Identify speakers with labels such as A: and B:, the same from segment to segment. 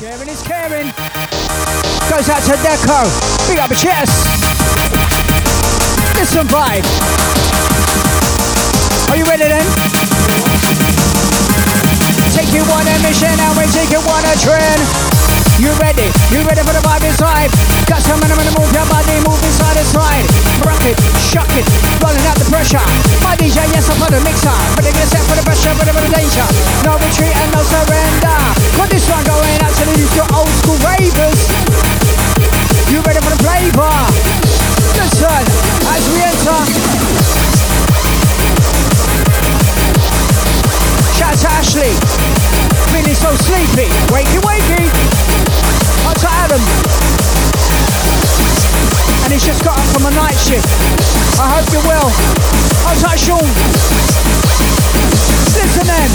A: Sharing is caring. Goes out to Deco. Big up a chest. Listen, vibe. Are you ready then? Take you on a mission and we take you on a trend. You ready? You ready for the vibe inside? Got some minimum to move your body, move inside and side. Rock it, shock it, rolling out the pressure. My DJ, yes, I'm on the mixer. Ready to get set for the pressure, ready for the danger. No retreat and no surrender. Got this one going out to your old school ravers. You ready for the flavor? Listen, as we enter. Shout out to Ashley. Feeling so sleepy. Wakey, wakey to Adam. And he's just got up from a night shift. I hope you're well. I'll touch Sean. Listen then.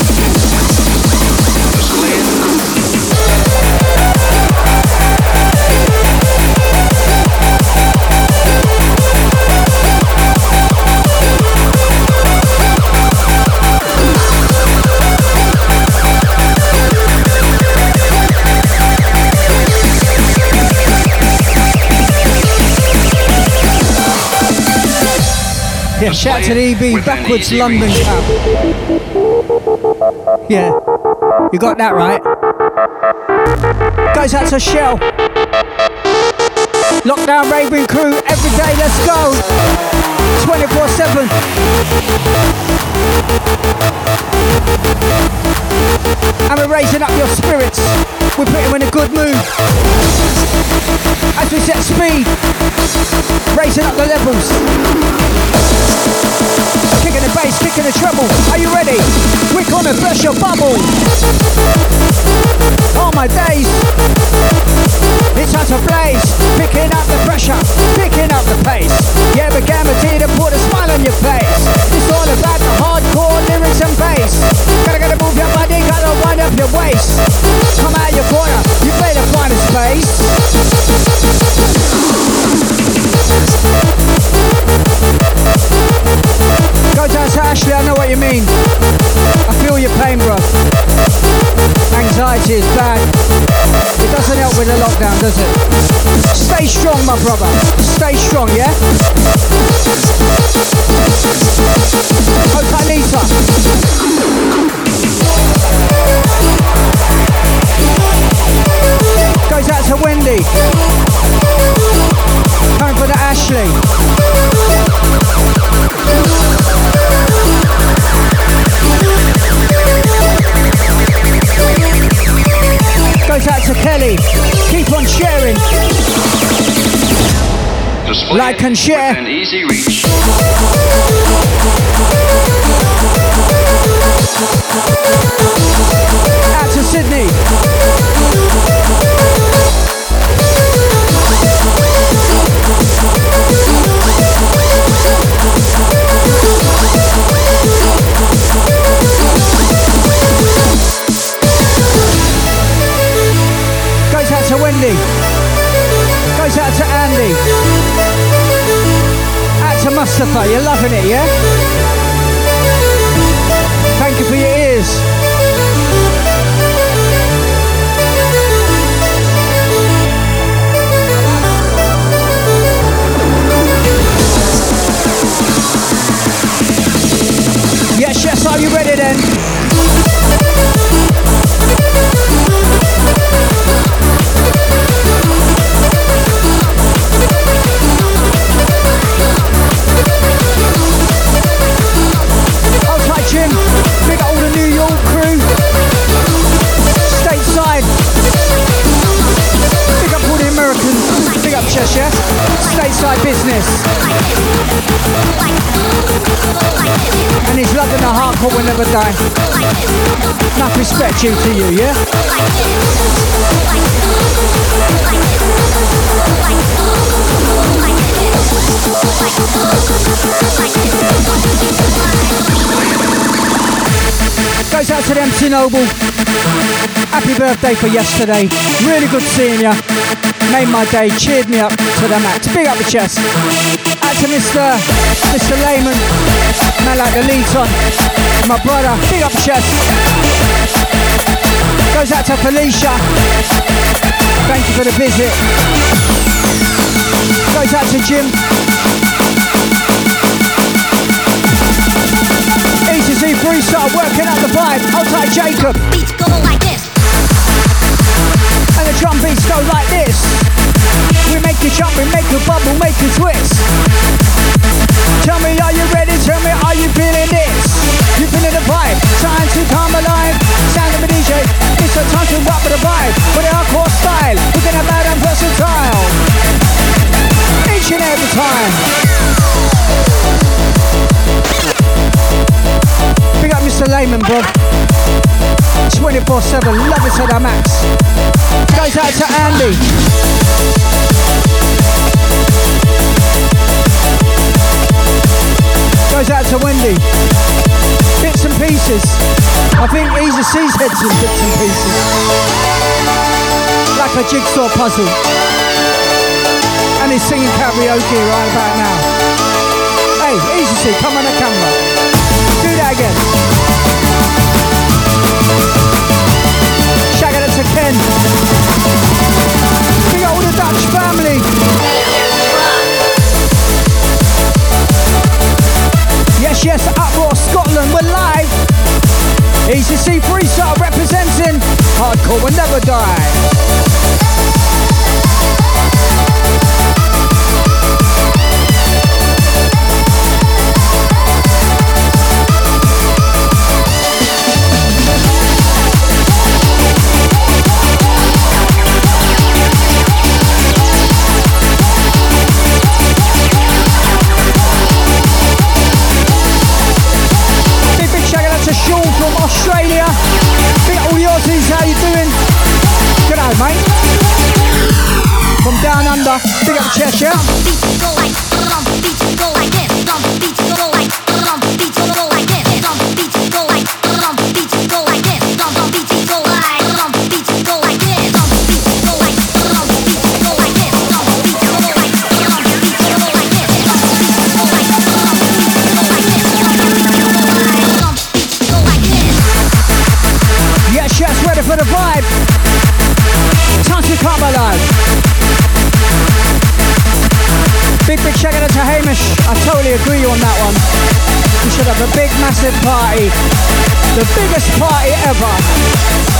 A: Yeah, shout to the EB Backwards London Cup. Yeah, you got that right. Goes out to Shell. Lockdown raving crew every day, let's go. 24 7. And we're raising up your spirits. We put you in a good mood. As we set speed, raising up the levels. Kicking the bass, kicking the treble. Are you ready? We're gonna burst your bubble. All my days. It's time to blaze. Picking up the pressure, picking up the pace. Yeah, but guaranteed to put a smile on your face. It's all about the hardcore lyrics and bass. Gotta gotta move your body, gotta wind up your waist. Come out your corner, you better find a space. Go down to Ashley, I know what you mean. I feel your pain, bro. Anxiety is bad. It doesn't help with the lockdown, does it? Stay strong, my brother. Stay strong, yeah? Like and share. Out. You're loving it, yeah? Hardcore will never die. Enough respect due to you, yeah? Goes out to the MC Noble. Happy birthday for yesterday. Really good seeing you made my day, cheered me up to the max. Big up the chest out to Mr. Mr. Layman, man like the lead on. My brother, big up chef. Goes out to Felicia. Thank you for the visit. Goes out to Jim. E to Z freestyle, working out the vibe. Outside Jacob. 24-7. Love it to the max. Goes out to Andy. Goes out to Wendy bits and pieces. I think Easy C's head to bits and pieces. Like a jigsaw puzzle. And he's singing karaoke right about now. Hey, Easy C, come on the camera. Do that again. again. Big up Dutch family. Yes, yes, Uproar Scotland, we're live. ECC Freestyle representing Hardcore Will Never Die. Cheshire. massive party. The biggest party ever.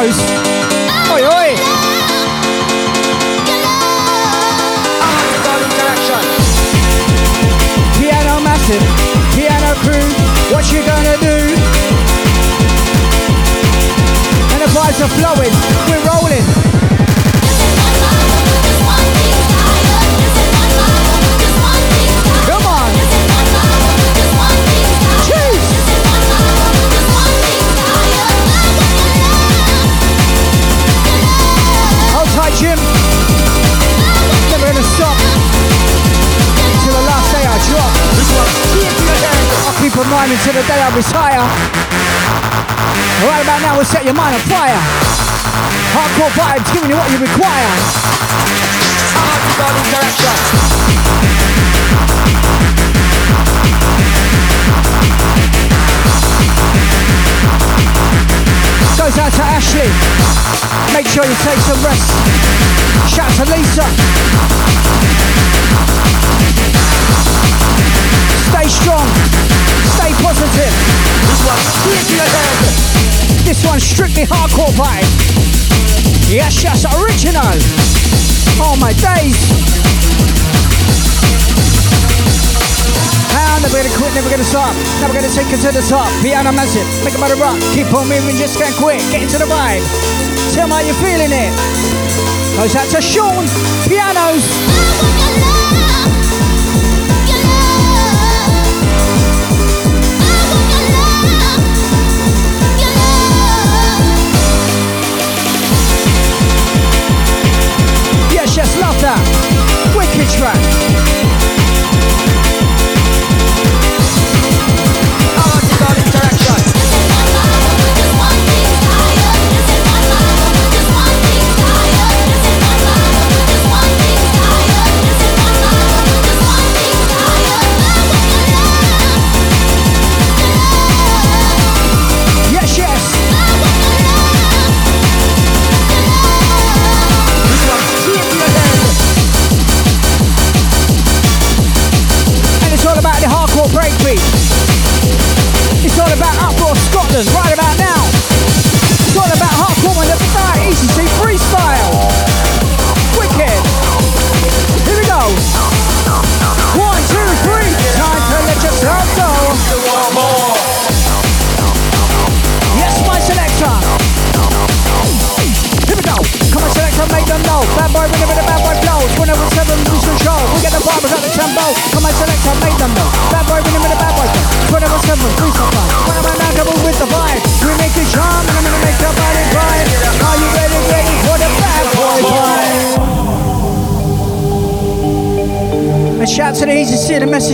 A: Coast. Oi, oi! Piano massive, piano crew, what you gonna do? And the vibes are flowing. We're mind until the day I retire. Right about now, we'll set your mind on fire. Hardcore vibes, giving you what you require. I like the garden direction. Goes out to Ashley. Make sure you take some rest. Shout out to Lisa. Stay strong. Stay positive. This one's strictly ahead. This one's strictly hardcore vibe. Yes, yes, original. Oh my days. How never gonna quit, never gonna stop, never gonna take it to the top. Piano massive, make a better rock, keep on moving, just can't quit. Get into the vibe. Tell me how you're feeling it. Oh, Goes out to Sean Pianos. track.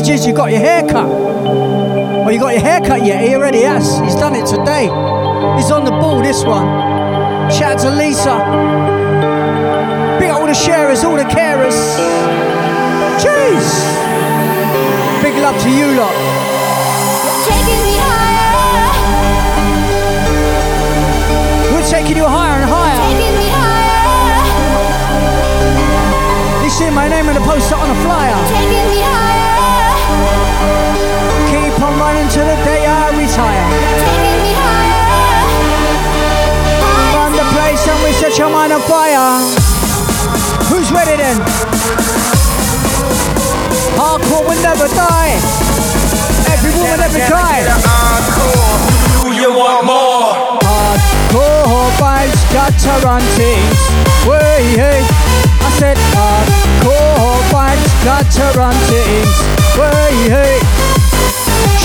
A: ages you got your hair cut. Well, you got your hair cut yet? He already has. He's done it today. He's on the ball, this one. Shout out to Lisa. Big up all the sharers, all the carers. Jeez! Big love to you lot.
B: taking
A: you higher and higher.
B: higher.
A: You see my name in the poster on a flyer. Till the day I retire. Run the place and we set your mind on fire. Who's ready then? Hardcore will never die. Every woman, every guy.
C: Do you want more?
A: Hardcore vibes got to run things. Way, hey. I said hardcore vibes got to run things. Way, hey.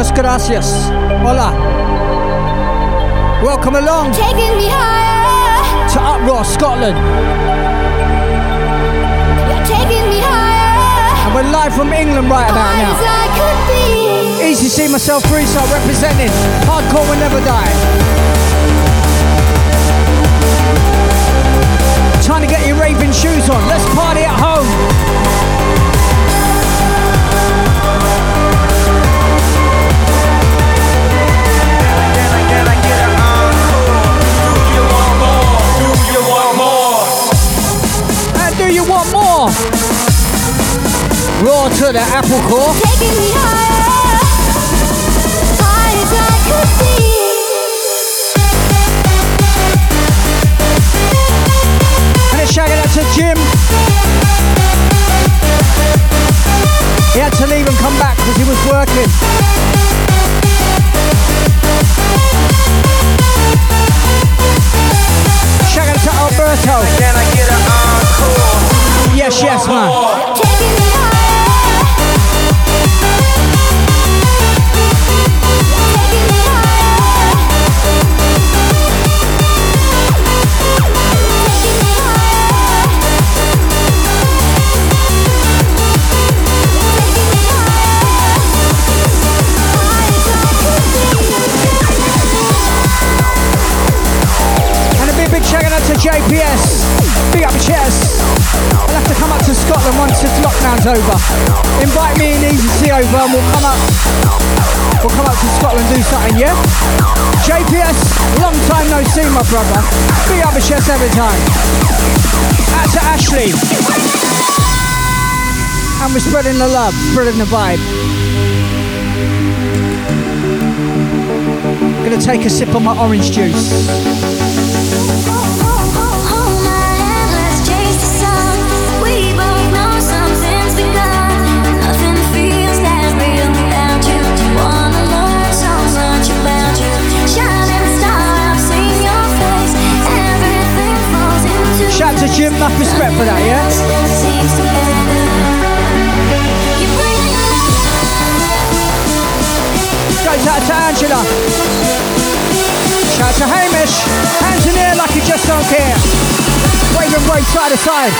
A: Muchas gracias. Hola. Welcome along
B: Taking me higher,
A: to Uproar, Scotland.
B: you're taking me higher.
A: And we're live from England right about now.
B: I could be.
A: Easy C myself freestyle representing. Hardcore will never die. Time to get your raving shoes on. Let's party at home. Raw to the apple core.
B: Taking me higher, high as I could be.
A: And it's shouting out to Jim. He had to leave and come back because he was working. Shout out to Alberto.
C: Can I get an encore?
A: Yes, yes, man. Over. Invite me and Easy over and we'll come up. We'll come up to Scotland and do something, yeah? JPS, long time no see, my brother. Big up chest every time. Out to Ashley. And we're spreading the love, spreading the vibe. Gonna take a sip of my orange juice. To Jim, enough respect for that, yeah? Goes out to Angela. Shout to Hamish. Hands in the air like you just don't care. And wave side to side.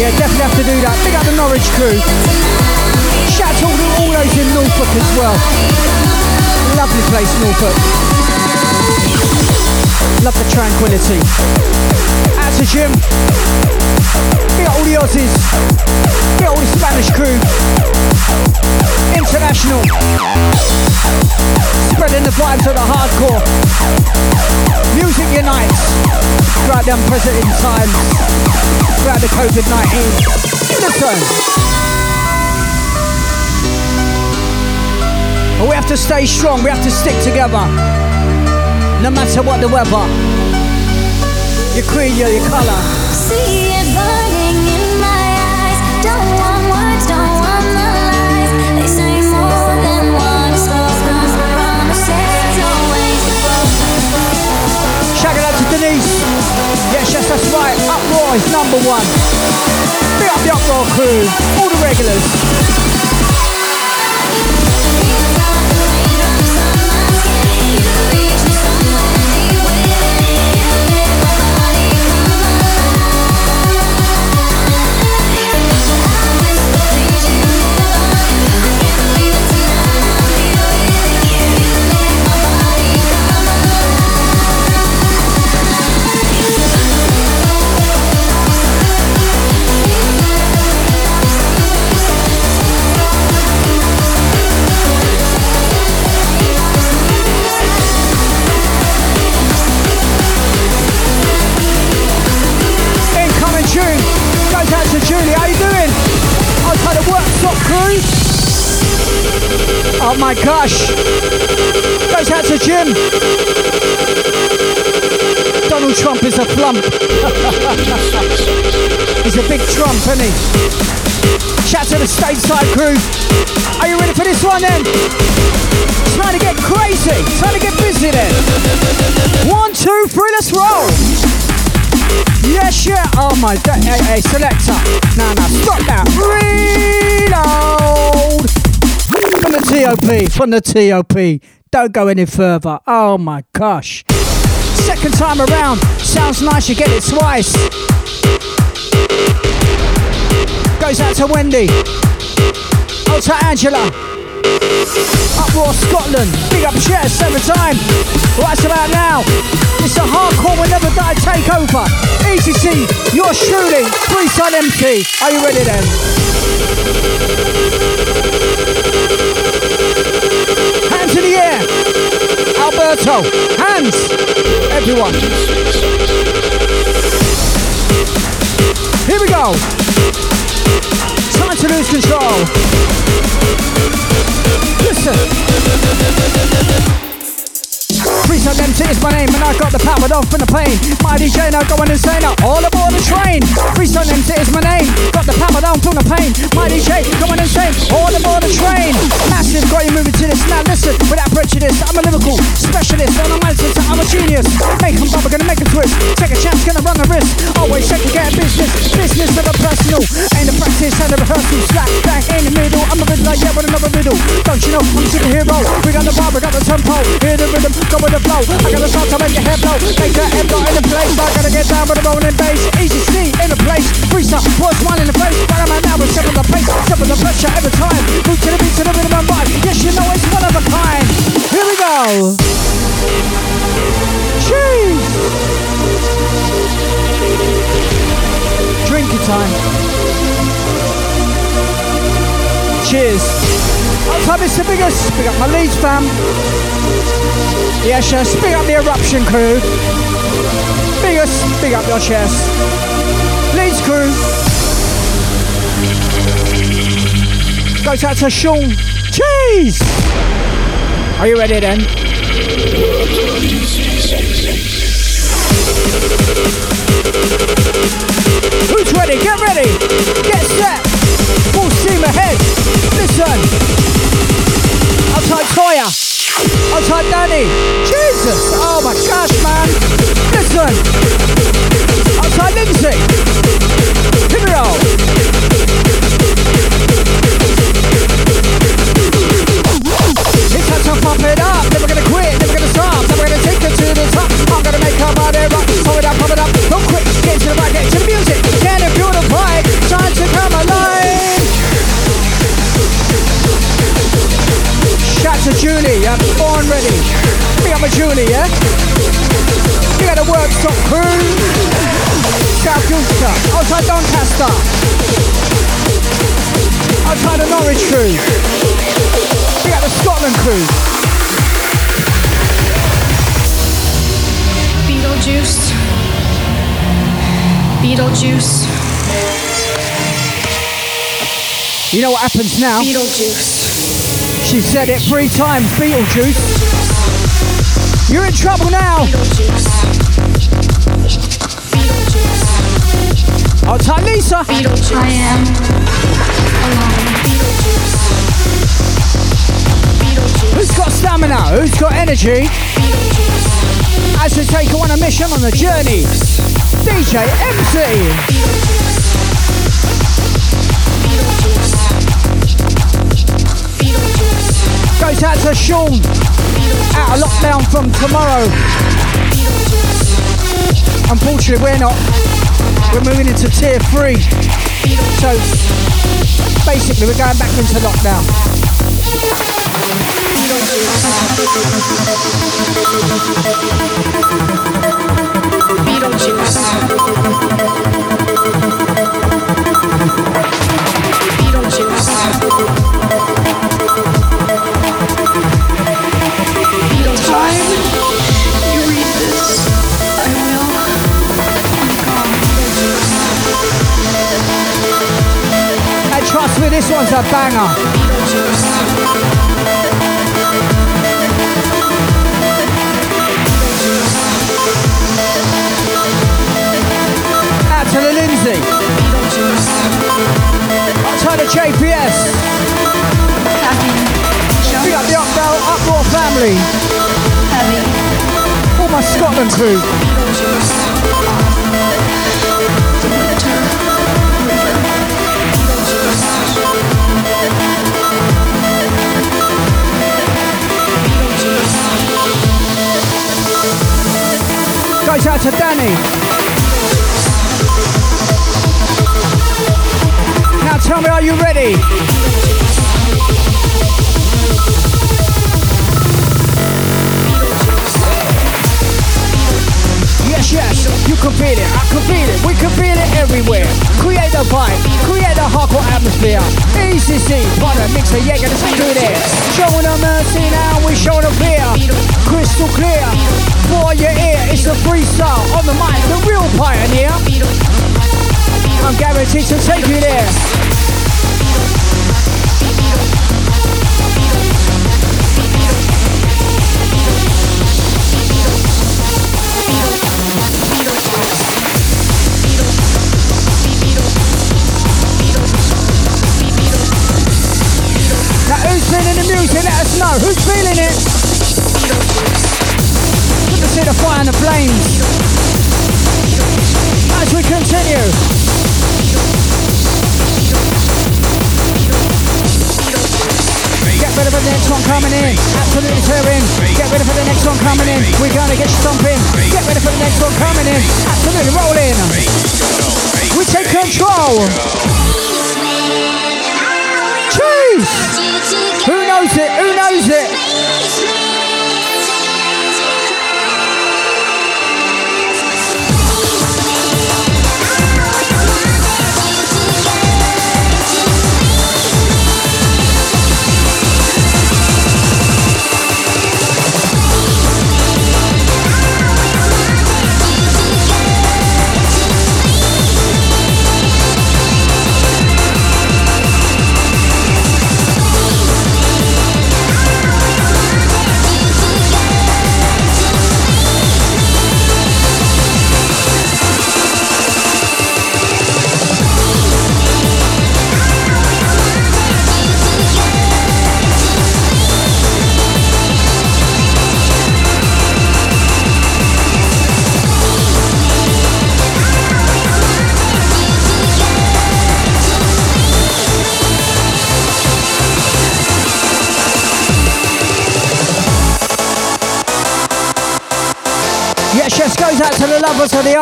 A: Yeah, definitely have to do that. Big up the Norwich crew. Shout out to all, those in Norfolk as well. Lovely place, Norfolk. Love the tranquility. To to Jim. Big up all the Aussies. Big up all the Spanish crew. International. Spreading the vibes of the hardcore. Music unites. Right down present in times. Throughout the COVID-19. Listen. But we have to stay strong, we have to stick together. No matter what the weather. Your creed, your, your colour.
B: See it burning in my eyes. Don't want words, don't want the lies. They say more than one spoken. Promises always
A: Shout out to Denise. Yes, yes, that's right. Uproar is number one. Big up the Uproar crew, all the regulars. From the TOP. Don't go any further. Oh my gosh. Second time around. Sounds nice. You get it twice. Goes out to Wendy. Oh, to Angela. Uproar Scotland. Big up chairs seven time. What's about now? It's a hardcore will never die takeover. Easy C, you're shooting. Three side empty. Are you ready then? Hands in the air. Alberto. Hands. Everyone. Here we go. Time to lose control. Listen. Freestyle MC is my name and I got the power down from the pain. My DJ now going insane, now all aboard the train. Freestyle MC is my name, got the power down from the pain. My DJ going insane, all aboard the train. Massive, got you moving to this. Now listen, without prejudice, I'm a lyrical specialist. On a mindset, I'm a genius. Make Make 'em bubble, gonna make 'em twist. Take a chance, gonna run the risk. Always a get business, business of a personal. Ain't a practice and a rehearsal. Slap back in the middle, I'm a riddler, yeah, with another riddle. Don't you know I'm a superhero? We got the bar, we got the tempo. Hear the rhythm, go with the flow. I gotta start to make your head blow. Make that head in the place. I gotta get down with the rolling bass. Easy C in the place. Freestyle, boys one in the face. Right man now with seven the pace. Seven the pressure every time. Move to the beat to the rhythm and vibe. Yes, you know it's one of a kind. Here we go. Cheese. Drinking time. Cheers. I'll time it's the biggest. Big up my Leeds fam. Yes, yes. Big up the eruption crew. Biggest. Big up your chest. Leeds crew. Goes out to Sean. Cheese. Are you ready then? Who's ready? Get ready. Get set. Full steam ahead. Listen. I'll type Toya. I'll type Danny. Jesus. Oh my gosh, man. Listen. I'll type Lindsay. Here we go. It's time to pump it up. Yeah? Born ready. Big a Julie, yeah? Big up the workshop crew. Yorkshire. Outside Doncaster. Outside the Norwich crew. We got the Scotland crew.
D: Beetlejuice. Beetlejuice.
A: You know what happens now?
D: Beetlejuice.
A: She said it three times, Beetlejuice. You're in trouble now.
D: Beetlejuice.
A: Outside Lisa.
D: I am.
A: Who's got stamina? Who's got energy? As we take on a mission on the journey. DJ MC. Goes out to Sean. Out of lockdown from tomorrow. Unfortunately, we're not. We're moving into tier three. So basically, we're going back into lockdown. Banger. Out to the Lindsay. Outside the JPS. Big up the Updale Uproar family. All my Scotland crew. Goes out to Danny. Now tell me, are you ready? You can feel it, I can feel it, we can feel it everywhere. Create a vibe, create a hardcore atmosphere. ECC, partner, mixer, yeah, gonna do it. Showing them mercy now, we showing them fear. Crystal clear, for your ear, it's a freestyle on the mic, the real pioneer. I'm guaranteed to take you there. Feeling? Let us know. Who's feeling it? Good to see the fire and the flames. As we continue. Get ready for the next one coming in. Absolutely tearing. Get ready for the next one coming in. We're gonna get stomping. Get ready for the next one coming in. Absolutely rolling. We take control. Jeez. Who knows it? Who knows it?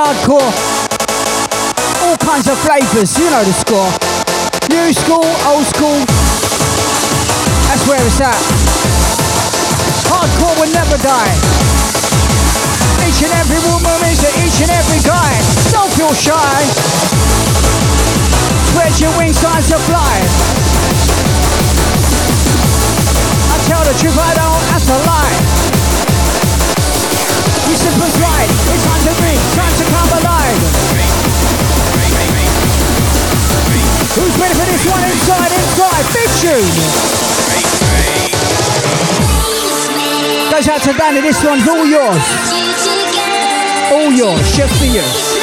A: hardcore, all kinds of flavours, you know the score. New school, old school, that's where it's at. Hardcore will never die. Each and every woman is to each and every guy. Don't feel shy. Spread your wings, time to fly. I tell
E: the truth, I don't have to lie. You simple slide. It's this one inside, inside. Big tune.
A: Goes out to Danny. This
E: one's all yours. All yours. Just for you.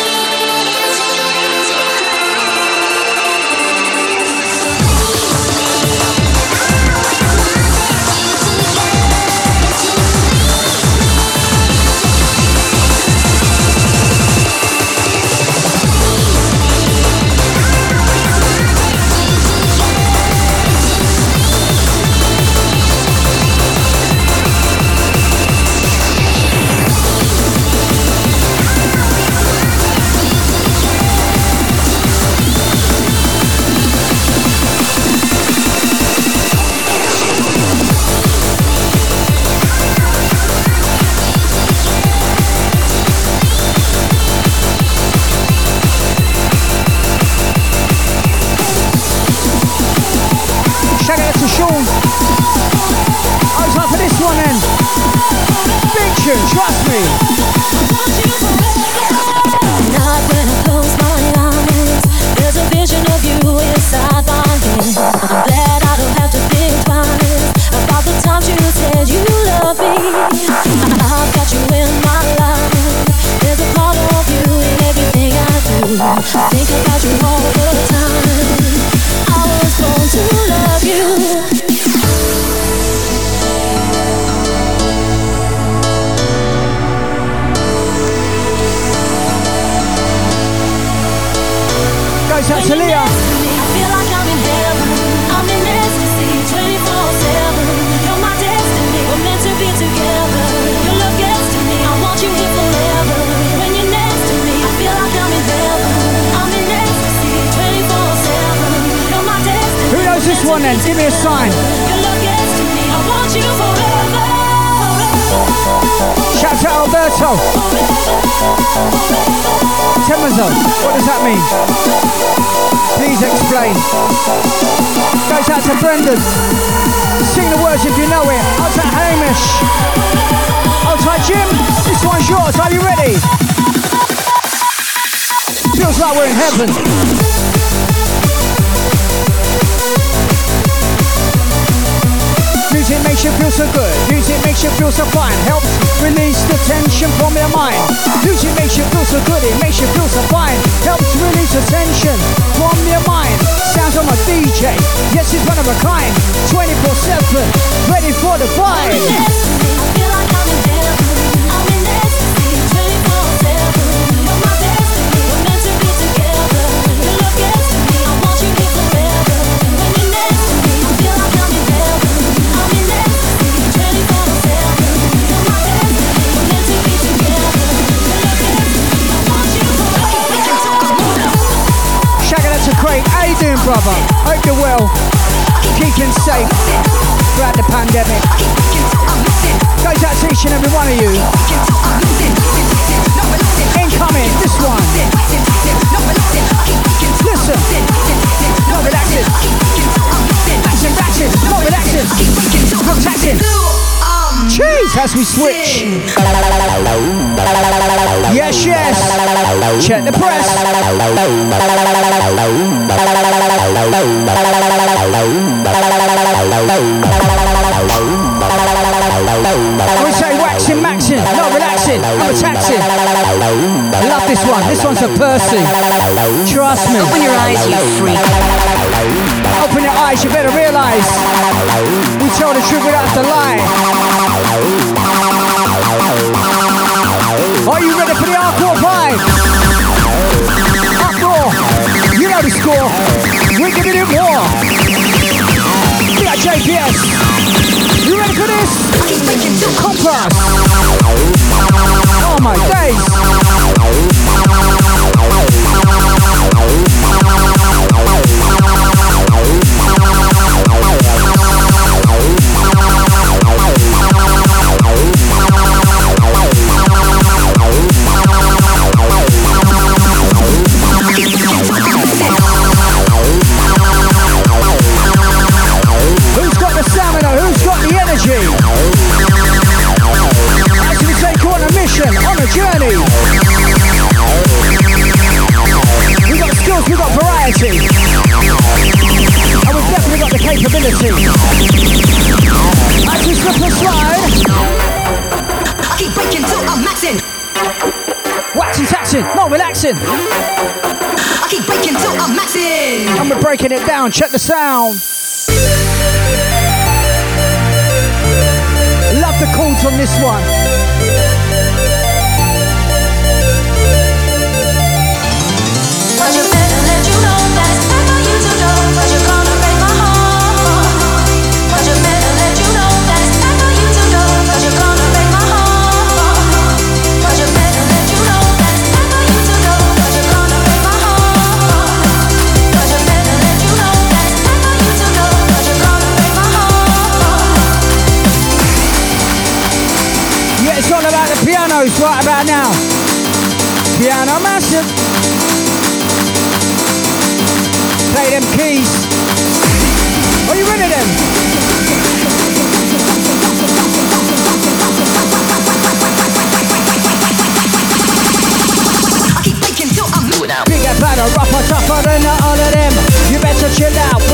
A: To Brendan. Sing the words if you know it. Out to Hamish. Out to Jim. This one's yours. Are you ready? Feels like we're in heaven. Music makes you feel so good. Music makes you feel so fine. Helps release the tension from your mind. Music makes you feel so good. It makes you feel so fine. Helps release the tension from your mind. Sounds on a DJ. Yes, it's one of a kind. 24/7, ready for the
E: When you
A: doing, brother? Hope you're well. Keeping safe throughout the pandemic. Goes out to each and every one of you. Incoming, this one. Listen. No relaxing. Action, action. No relaxing. No taxing. Cheese as we switch. Yes, yes. Check the press. We say waxing, maxing, no relaxing, taxing. I love this one. This one's a Percy. Trust me.
F: Open your eyes, you freak.
A: Open your eyes, you better realize. We tell the truth without the lie. Are you ready for the hardcore vibe? Uproar. You know the score. We're giving it more. We. You ready for this? Compass. Oh my days. it down. Check the sound. Love the chords on this one. voice right about now. Piano massive. Play them keys. Are you ready then? Bigger, better, rougher, tougher than all of them You better chill out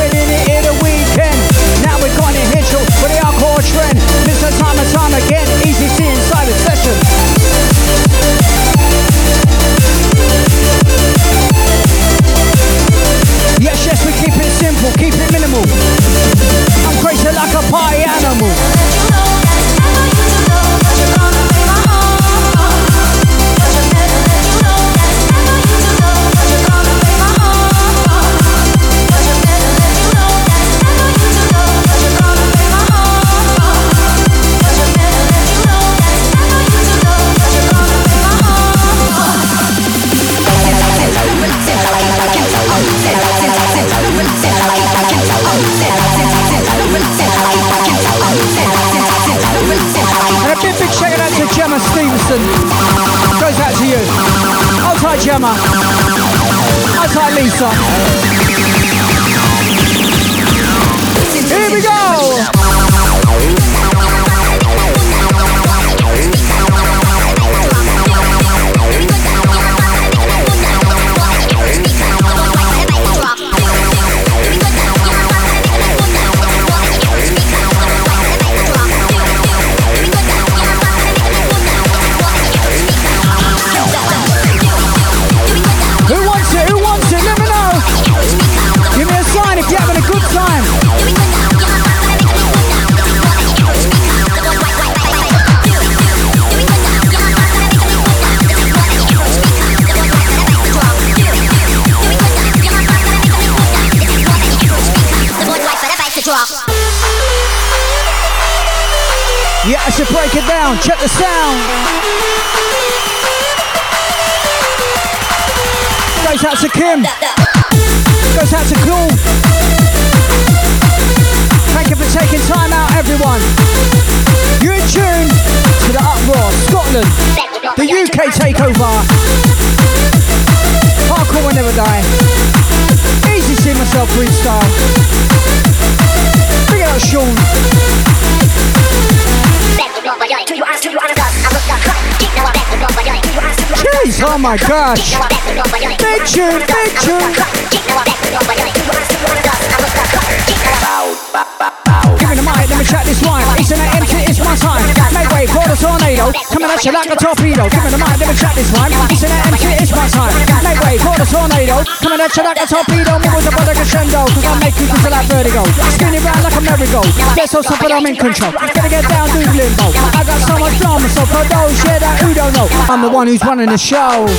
G: that
A: turn like a torpedo, moves up on the crescendo, cause I make people feel like vertigo. it round like a merry-go, get so stuff but I'm in control. Gonna get down, do limbo. I got so much drama, so for those yeah, that who don't know, I'm the one who's running the show.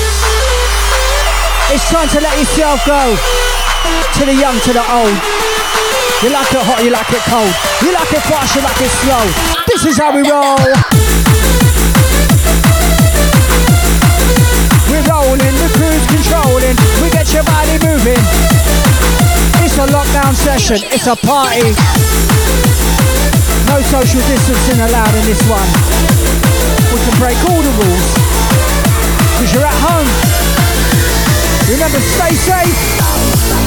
A: It's time to let yourself go. To the young, to the old. You like it hot, you like it cold. You like it fast, you like it slow. This is how we roll. We're rolling, the crew's controlling your body moving. It's a lockdown session, it's a party. No social distancing allowed in this one. We can break all the rules. Because you're at home. Remember, stay safe.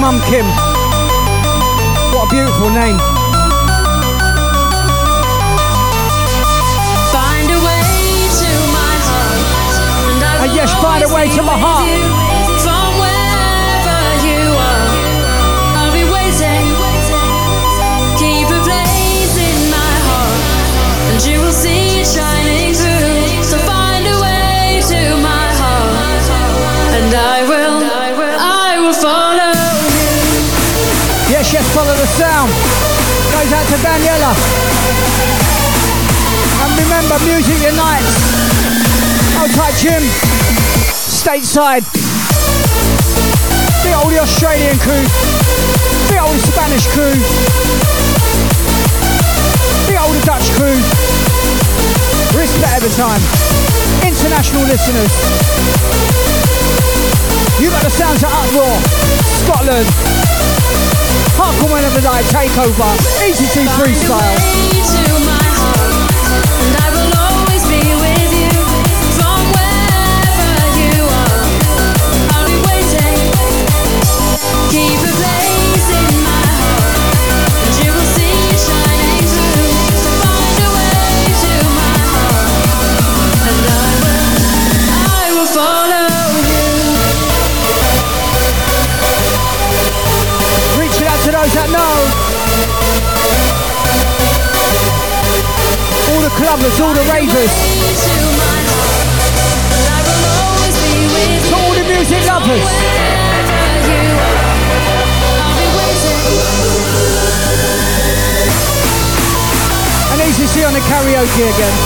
A: Mum, Kim. What a beautiful name.
D: Find a way to my heart. And I uh,
A: yes, find a way to my heart. Sound. Goes out to Daniela. And remember, music unites. Hold tight, Jim. Stateside. The old Australian crew. The old Spanish crew. The old Dutch crew. Respect every time. International listeners. You got the sounds of Uproar. Scotland. Hardcore Man of the Night Takeover. To freestyle. Karaoke again.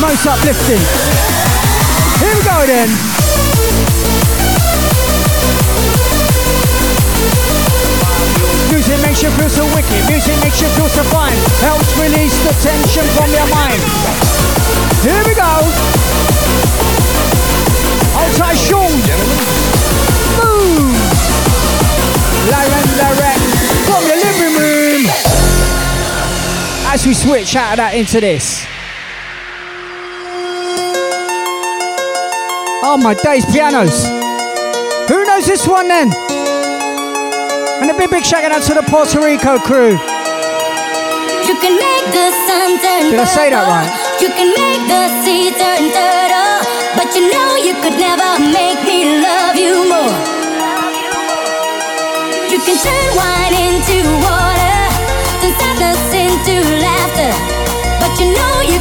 A: Most uplifting. Here we go then. Music makes you feel so wicked. Music makes you feel so fine. Helps release the tension from your mind. Here we go. Outside Sean. Boom. Live As we switch out of that into this. Oh my days, pianos. Who knows this one then? And a big, big shout out to the Puerto Rico crew.
E: You can make the sun turn
A: Did I say that right?
E: You can make the sea turn turtle. But you know you could never make me love you more. You can turn wine into Jim. Out to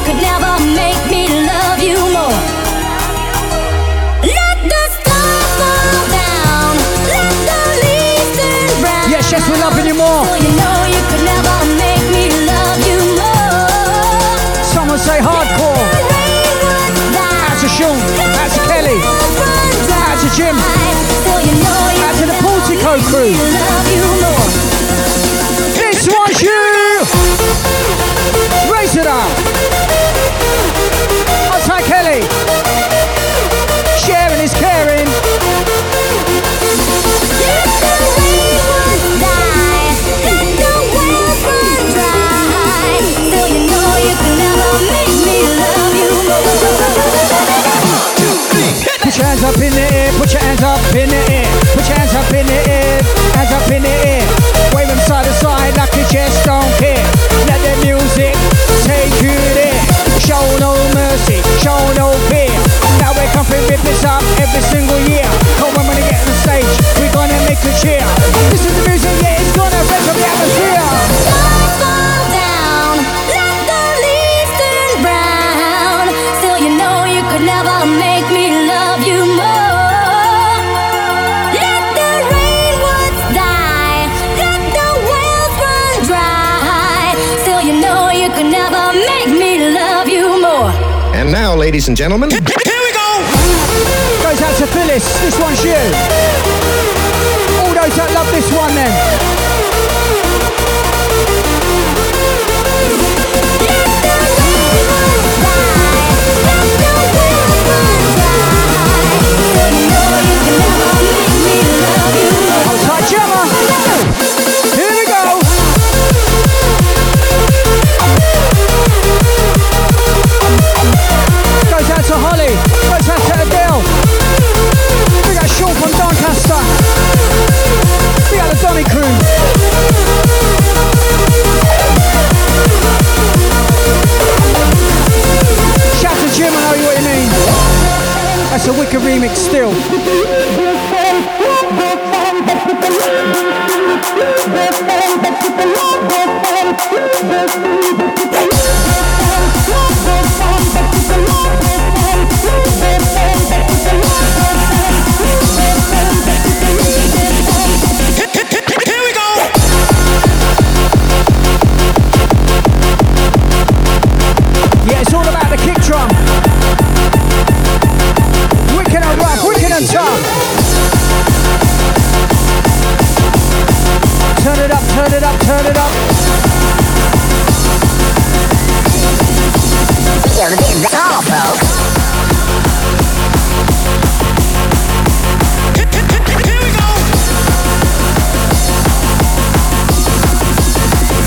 E: the scroll down. Let the leaves and round
A: Yes yes we're loving you more.
E: You know you could never make me love you more.
A: Someone say hardcore. That's a shoe that's a Kelly. That's a gym Imagine a Portico crew. Up in the air, put your hands up in the air, hands up in the air.
E: Ladies
H: and now, ladies and gentlemen,
A: Goes out to Phyllis, this one's you. All those that love this one then. It's a wicked remix still. Turn it up, turn it up, turn it up.
C: Here we go.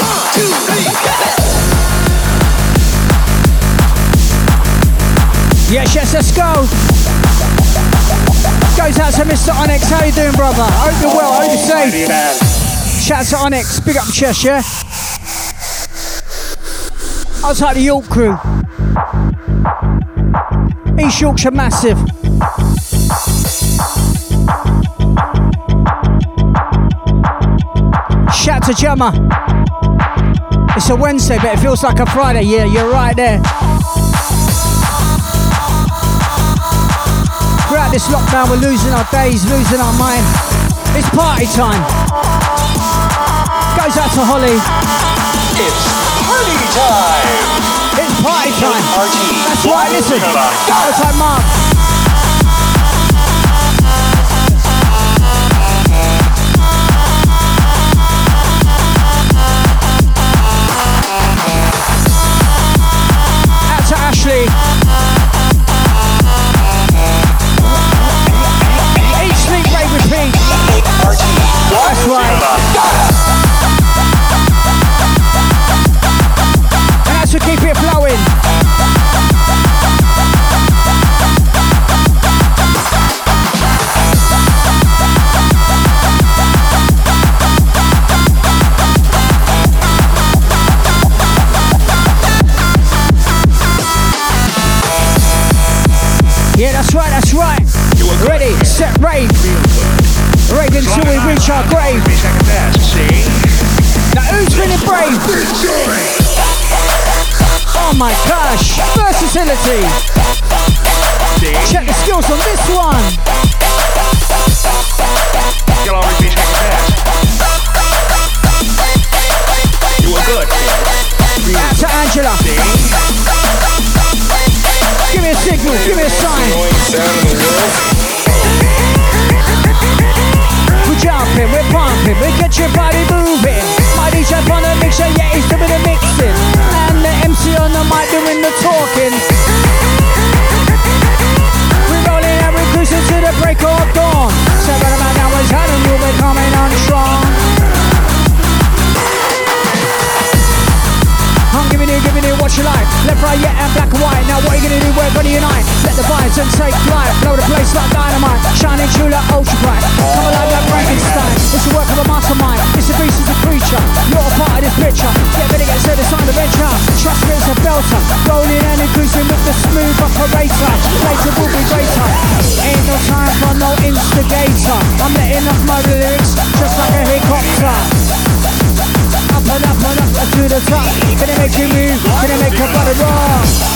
C: One, two, three.
A: Yes, yes, let's go. Goes out to Mr. Onyx. How you doing, brother? I Hope you're well. I Hope you're safe. Shout out to Onyx. Big up Cheshire. Outside the York crew. East Yorkshire massive. Shout to Gemma. It's a Wednesday, but it feels like a Friday. Yeah, you're right there. Throughout this lockdown, we're losing our days, losing our mind. It's party time. Out to Holly.
C: It's party time.
A: It's party time.
C: Party.
A: That's right, listen. Outside Mark. Out to Ashley. Reach our grave. Now who's feeling brave? Oh my gosh, versatility. Check the skills on this one.
C: You were good.
A: Out to Angela. Give me a signal, give me a sign. Jumping, we're pumping, we get your body moving. My DJ on the mixer, yeah, he's doing the mixing. And the MC on the mic doing the talking. We're rolling and we're cruising to the break of dawn. Seven of hours out and we'll be coming on strong. Giving you, giving you what you like. Left, right, yeah, and black and white. Now what are you gonna do? We're gonna unite. Let the vibes and take flight. Blow the place like dynamite. Shining true like ultra bright. Come alive like Frankenstein. It's the work of a mastermind. It's a beast, it's a creature. You're a part of this picture. Get ready, get set, it's time to venture. Trust me, it's a belter. Rolling and increasing with the smooth operator. Later will be greater. Ain't no time for no instigator. I'm letting off my lyrics just like a helicopter. Up and up and up to the top. Gonna make you move, gonna make your body rock.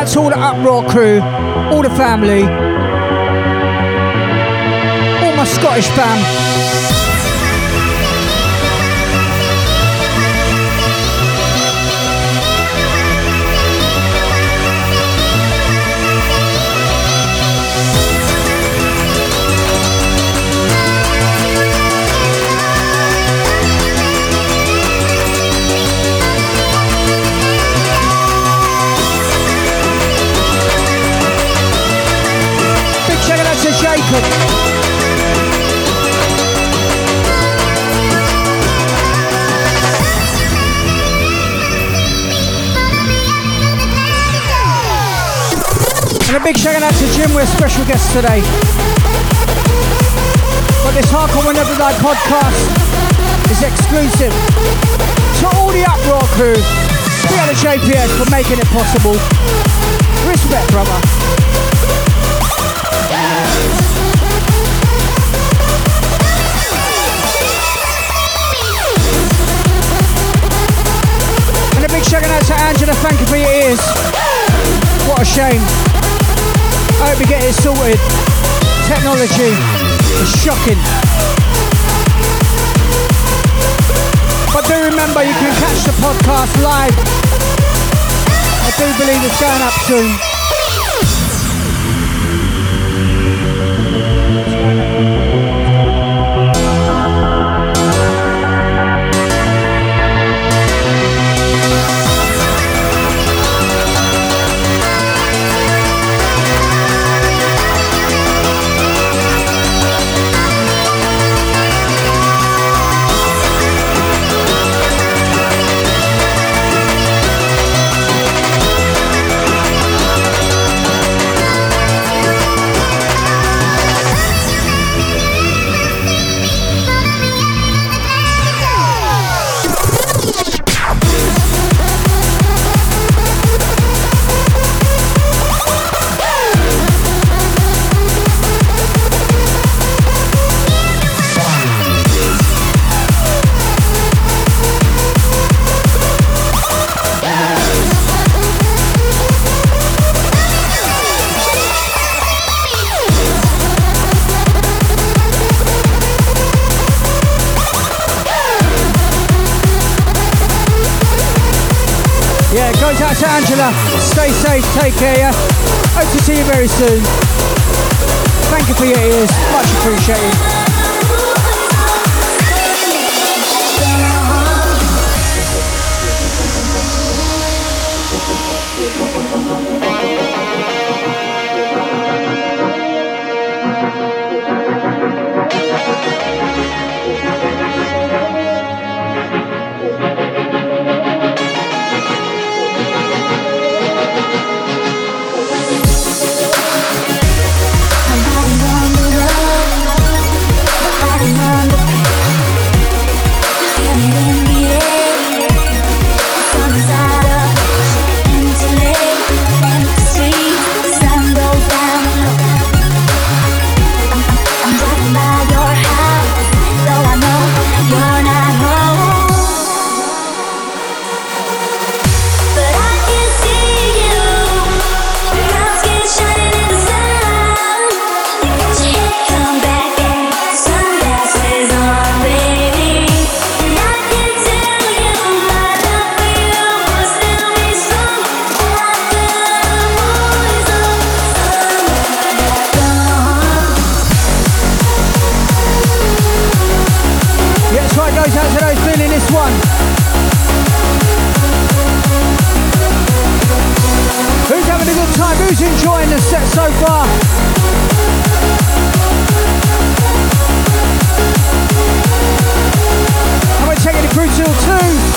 A: Out to all the Uproar crew, all the family, all my Scottish fam. And a big shout out to Jim, we're special guests today. But this Hardcore Will Never Die podcast is exclusive to all the Uproar crew. We out of JPS for making it possible. Respect, brother. Angela, thank you for your ears. What a shame. I hope you get it sorted. Technology is shocking. But do remember you can catch the podcast live. I do believe it's going up soon. vibe? Who's enjoying the set so far? I'm going to
E: take it to crew till two.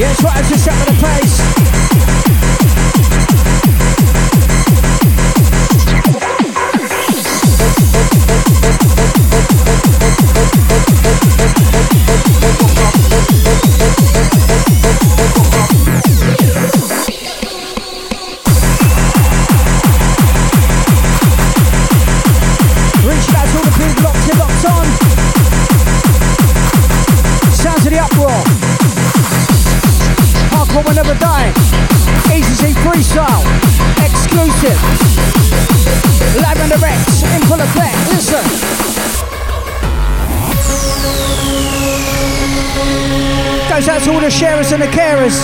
E: Yeah,
A: it's right, it's a shot on the pace. out to all the sharers and the carers.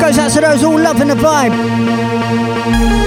A: Goes out to those all loving the vibe.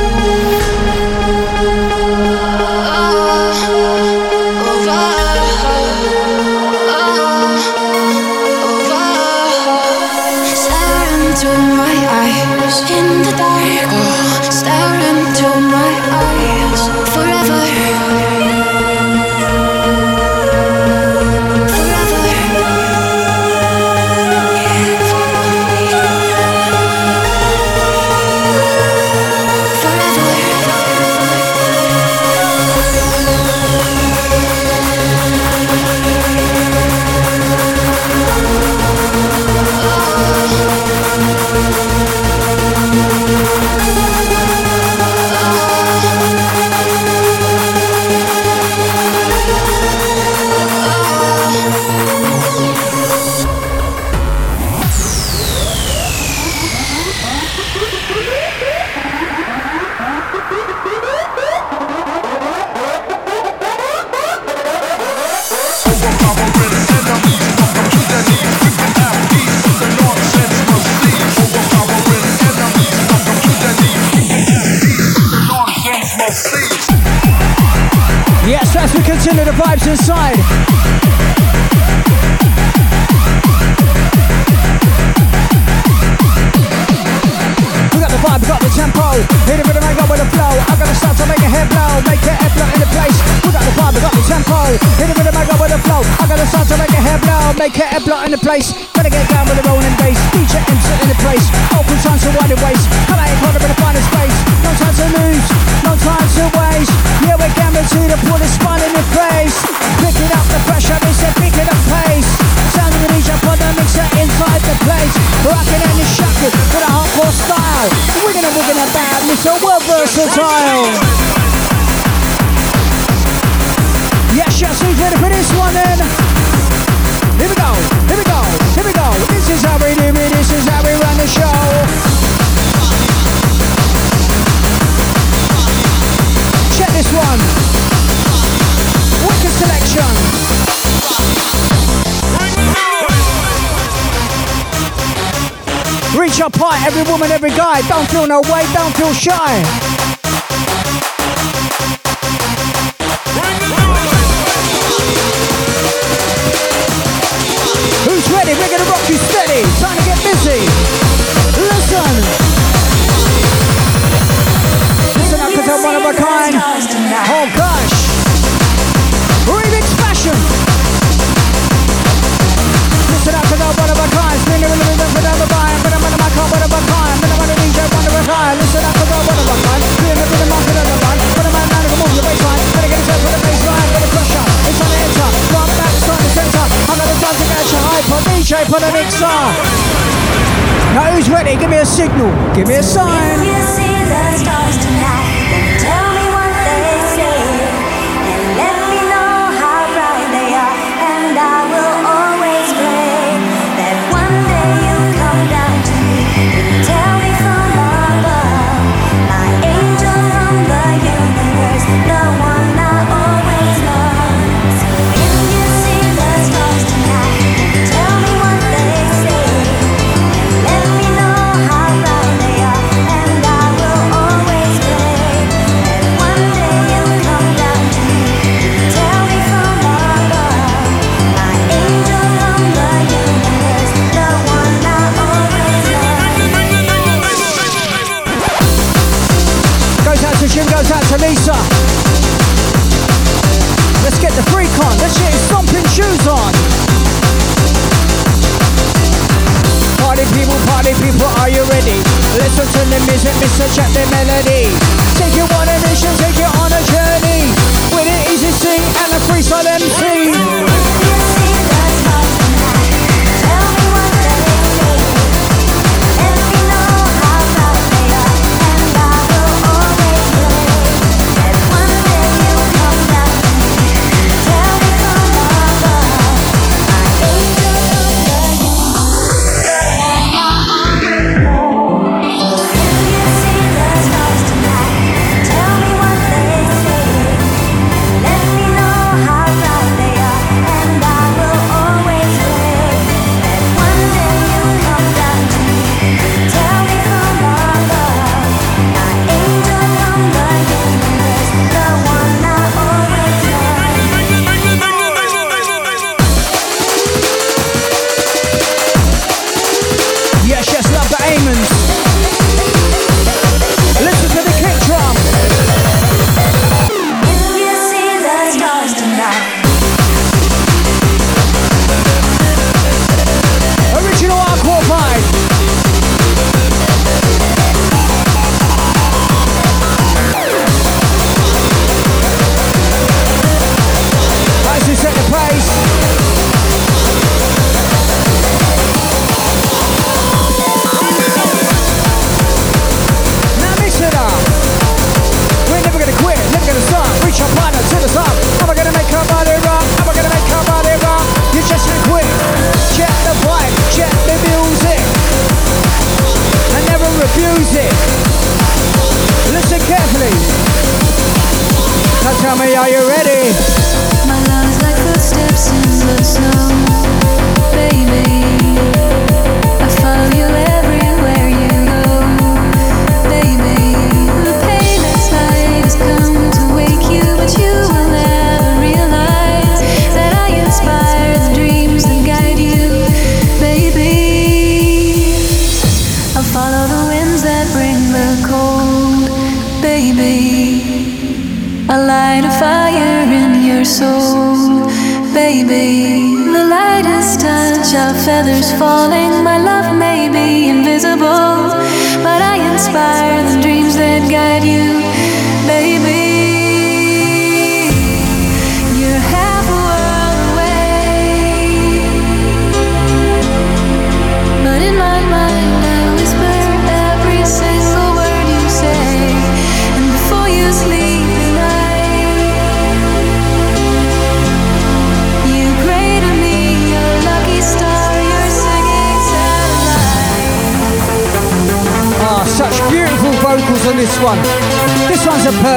A: tunes into the vibes inside. We got the vibe, we got the tempo. Hit it with the mango with the flow. I'm gonna start to make a head blow, make it air blow in the place. We got the vibe, we got the tempo. Hit it with the mango with the flow. I'm gonna start to make a head blow, make it air blow in the place. Gotta get down with the rolling bass. DJ MC in the place. Open chance to wide waist. Come out here, corner with the finest space. No time your high, every woman, every guy. Don't feel no way, don't feel shy. for the next song. Now who's ready? Give me a signal. Give me a sign.
B: Listen to the
A: music, listen, to the melody. Take you on a mission, take you on a journey. With an easy sing and a freestyle MC.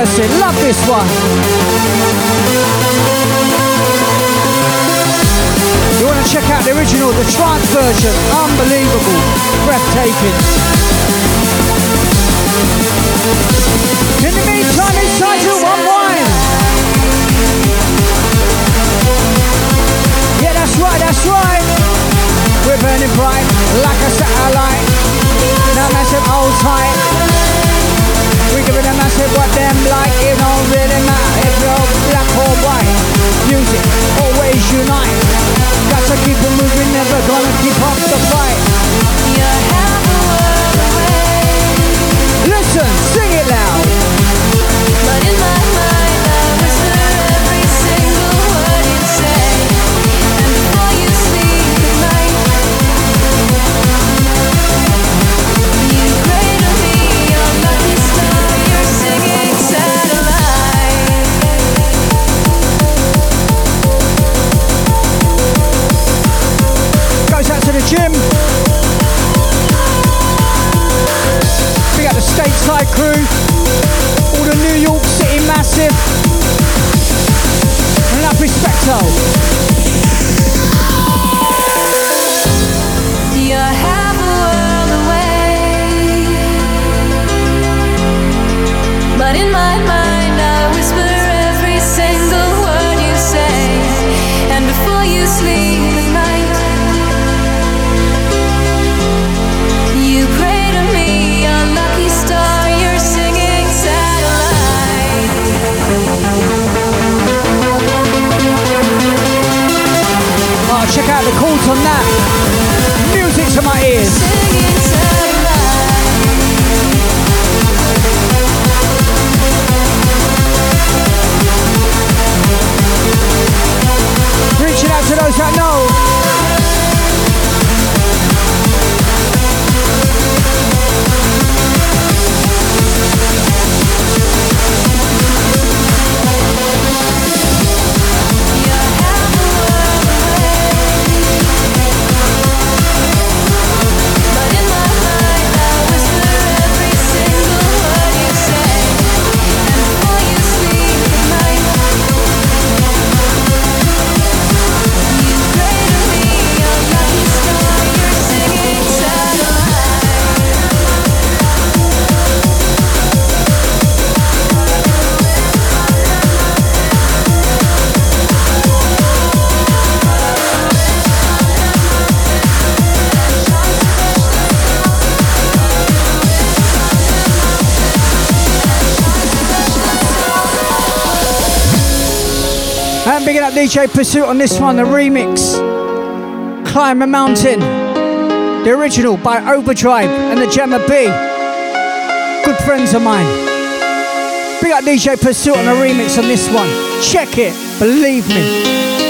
A: A.
D: Love this one. You want to check out the original, the trance version? Unbelievable. Breathtaking. In the meantime, it's time to unwind. Yeah, that's right, that's right. We're burning bright like a satellite. Now massive hold tight. We giving a massive what them like. It don't really matter if you're black or white. Music always unite. Got to keep it moving, never gonna keep up the fight.
A: You're half a world away,
D: Listen, sing it loud. Enough on that. Music to my ears. Reaching out to those that know. DJ Pursuit on this one, the remix. Climb a Mountain. The original by Overdrive and the Gemma B. Good friends of mine. Big up DJ Pursuit on the remix on this one. Check it, believe me.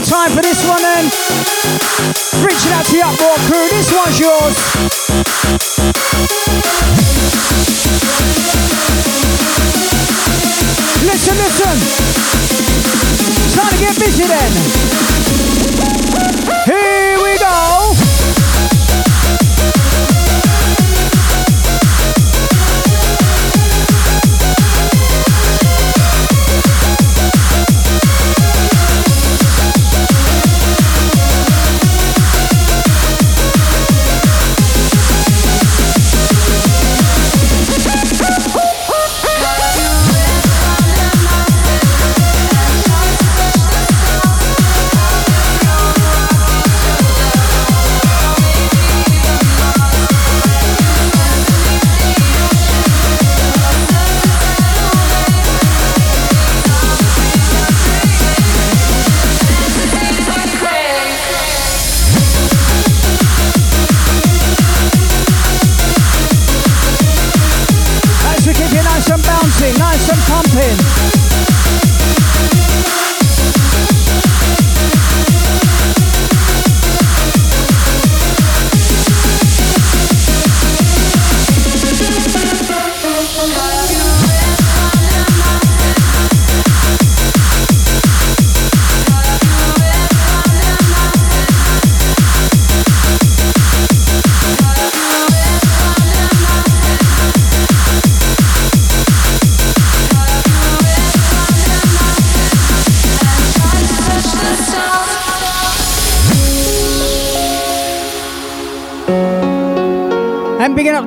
D: Air. Time for this one then. Reaching out to the Uproar crew. This one's yours. Listen, listen. Time to get busy then.
A: and pumping.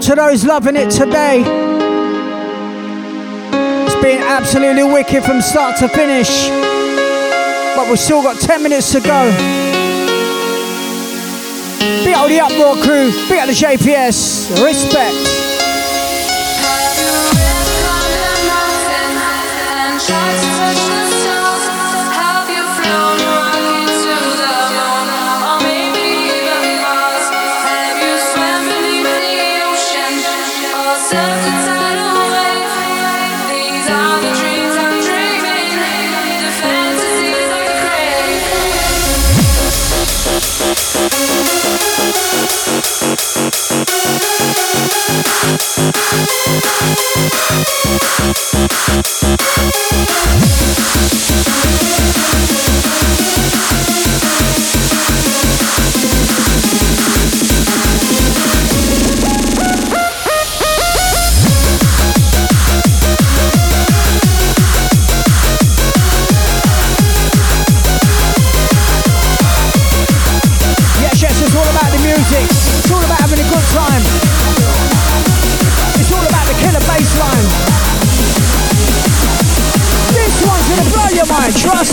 A: To those loving it today. It's been absolutely wicked from start to finish. But we've still got 10 minutes to go. Big up the Uproar crew, big up the JPS, respect. Yes,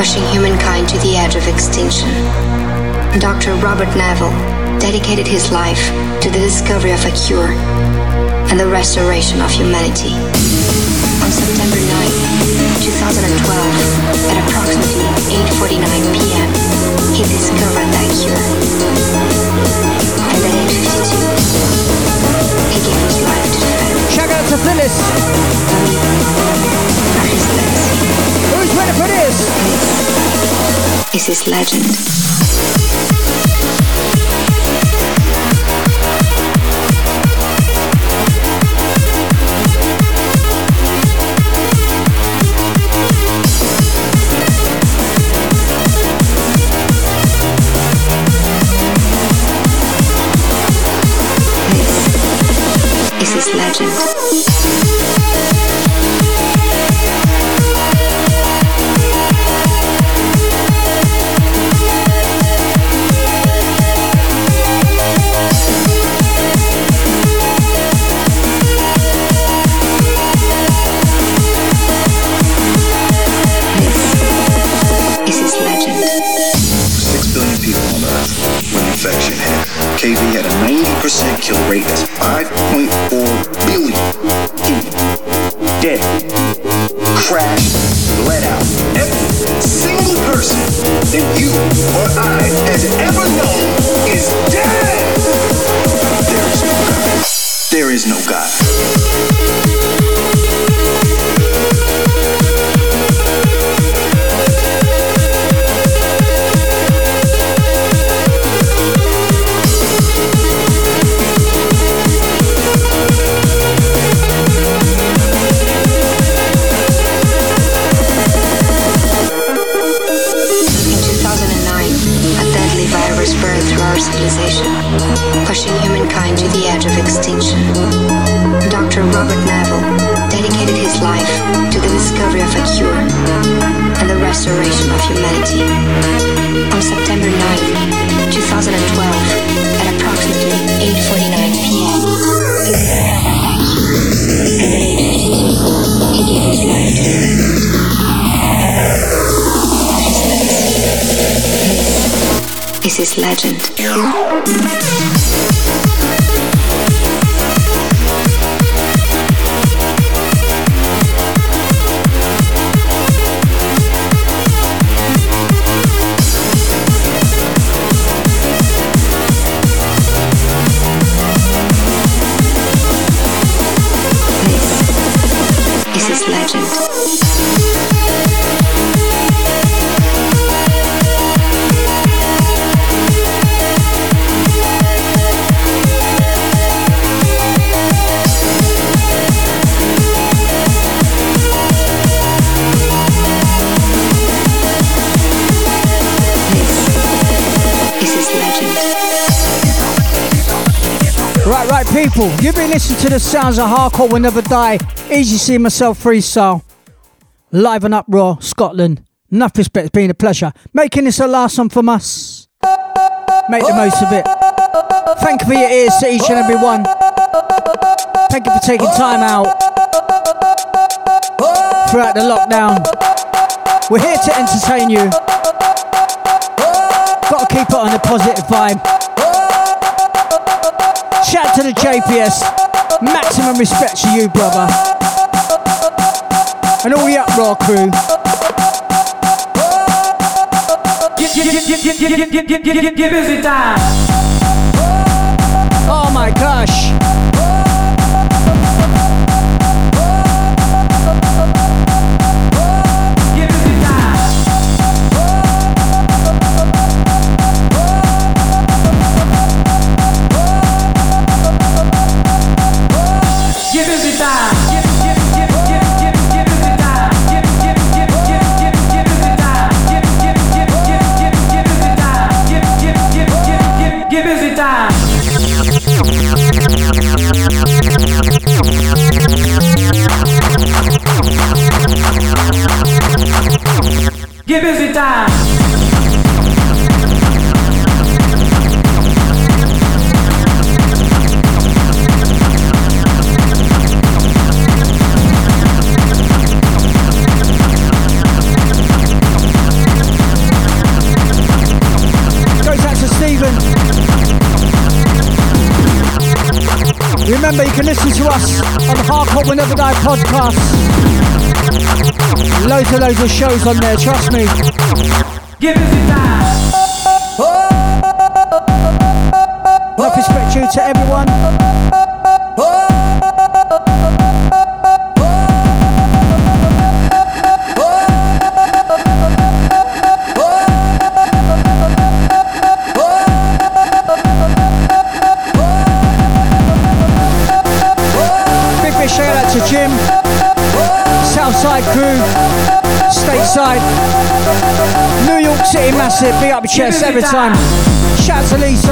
I: pushing humankind to the edge of extinction. Dr. Robert Neville dedicated his life to the discovery of a cure and the restoration of humanity. On September 9, 2012, at approximately 8:49 p.m., he discovered that cure. And at 8:52, he gave his life to defend
A: Shout out to Phyllis.
I: his legacy.
A: Who's ready for this?
I: This is legend. This is legend.
J: Kill rate. That's 5.4 billion people dead, crashed, bled out. Every single person that you or I has ever known is dead.
I: This
A: people, you've been listening to the sounds of Hardcore Will Never Die, Easy C Myself Freestyle, live and uproar, Scotland. Enough respect, it's been a pleasure. Making this the last one from us. Make the most of it. Thank you for your ears to each and every one. Thank you for taking time out throughout the lockdown. We're here to entertain you. Gotta keep it on a positive vibe. Shout out to the JPS. Maximum respect to you, brother. And all the Uproar crew.
G: Busy time.
A: Oh my gosh. Remember, you can listen to us on the Hardcore Will Never Die podcast. Loads and loads of shows on there, trust me.
G: Give busy time.
A: Love you to everyone. Massive. Big up your chest every time. Shout to Lisa.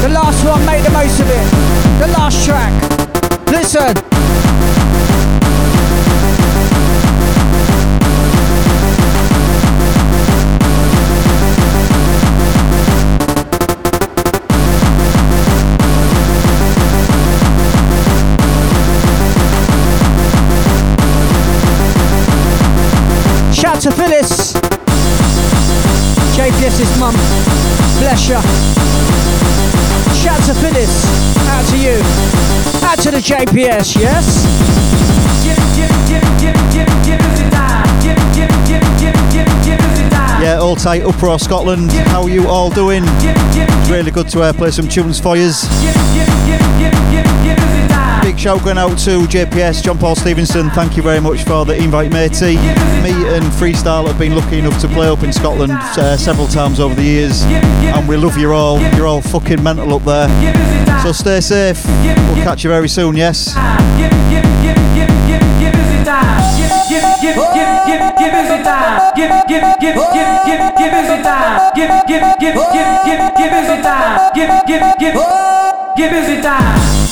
A: The last one, make the most of it. The last track.
G: Busy yes.
K: Yeah, all tight, Uproar Scotland. How are you all doing? Really good to uh, play some tunes for yous. Big shout going out to JPS, John Paul Stevenson. Thank you very much for the invite, matey. Me and Freestyle have been lucky enough to play up in Scotland uh, several times over the years, and we love you all. You're all fucking mental up there. So stay safe. We'll catch you very soon, yes?
G: Give give give give give give busy time. Give give give give give give busy time. Give give give give give give busy time. Give give give give give busy time.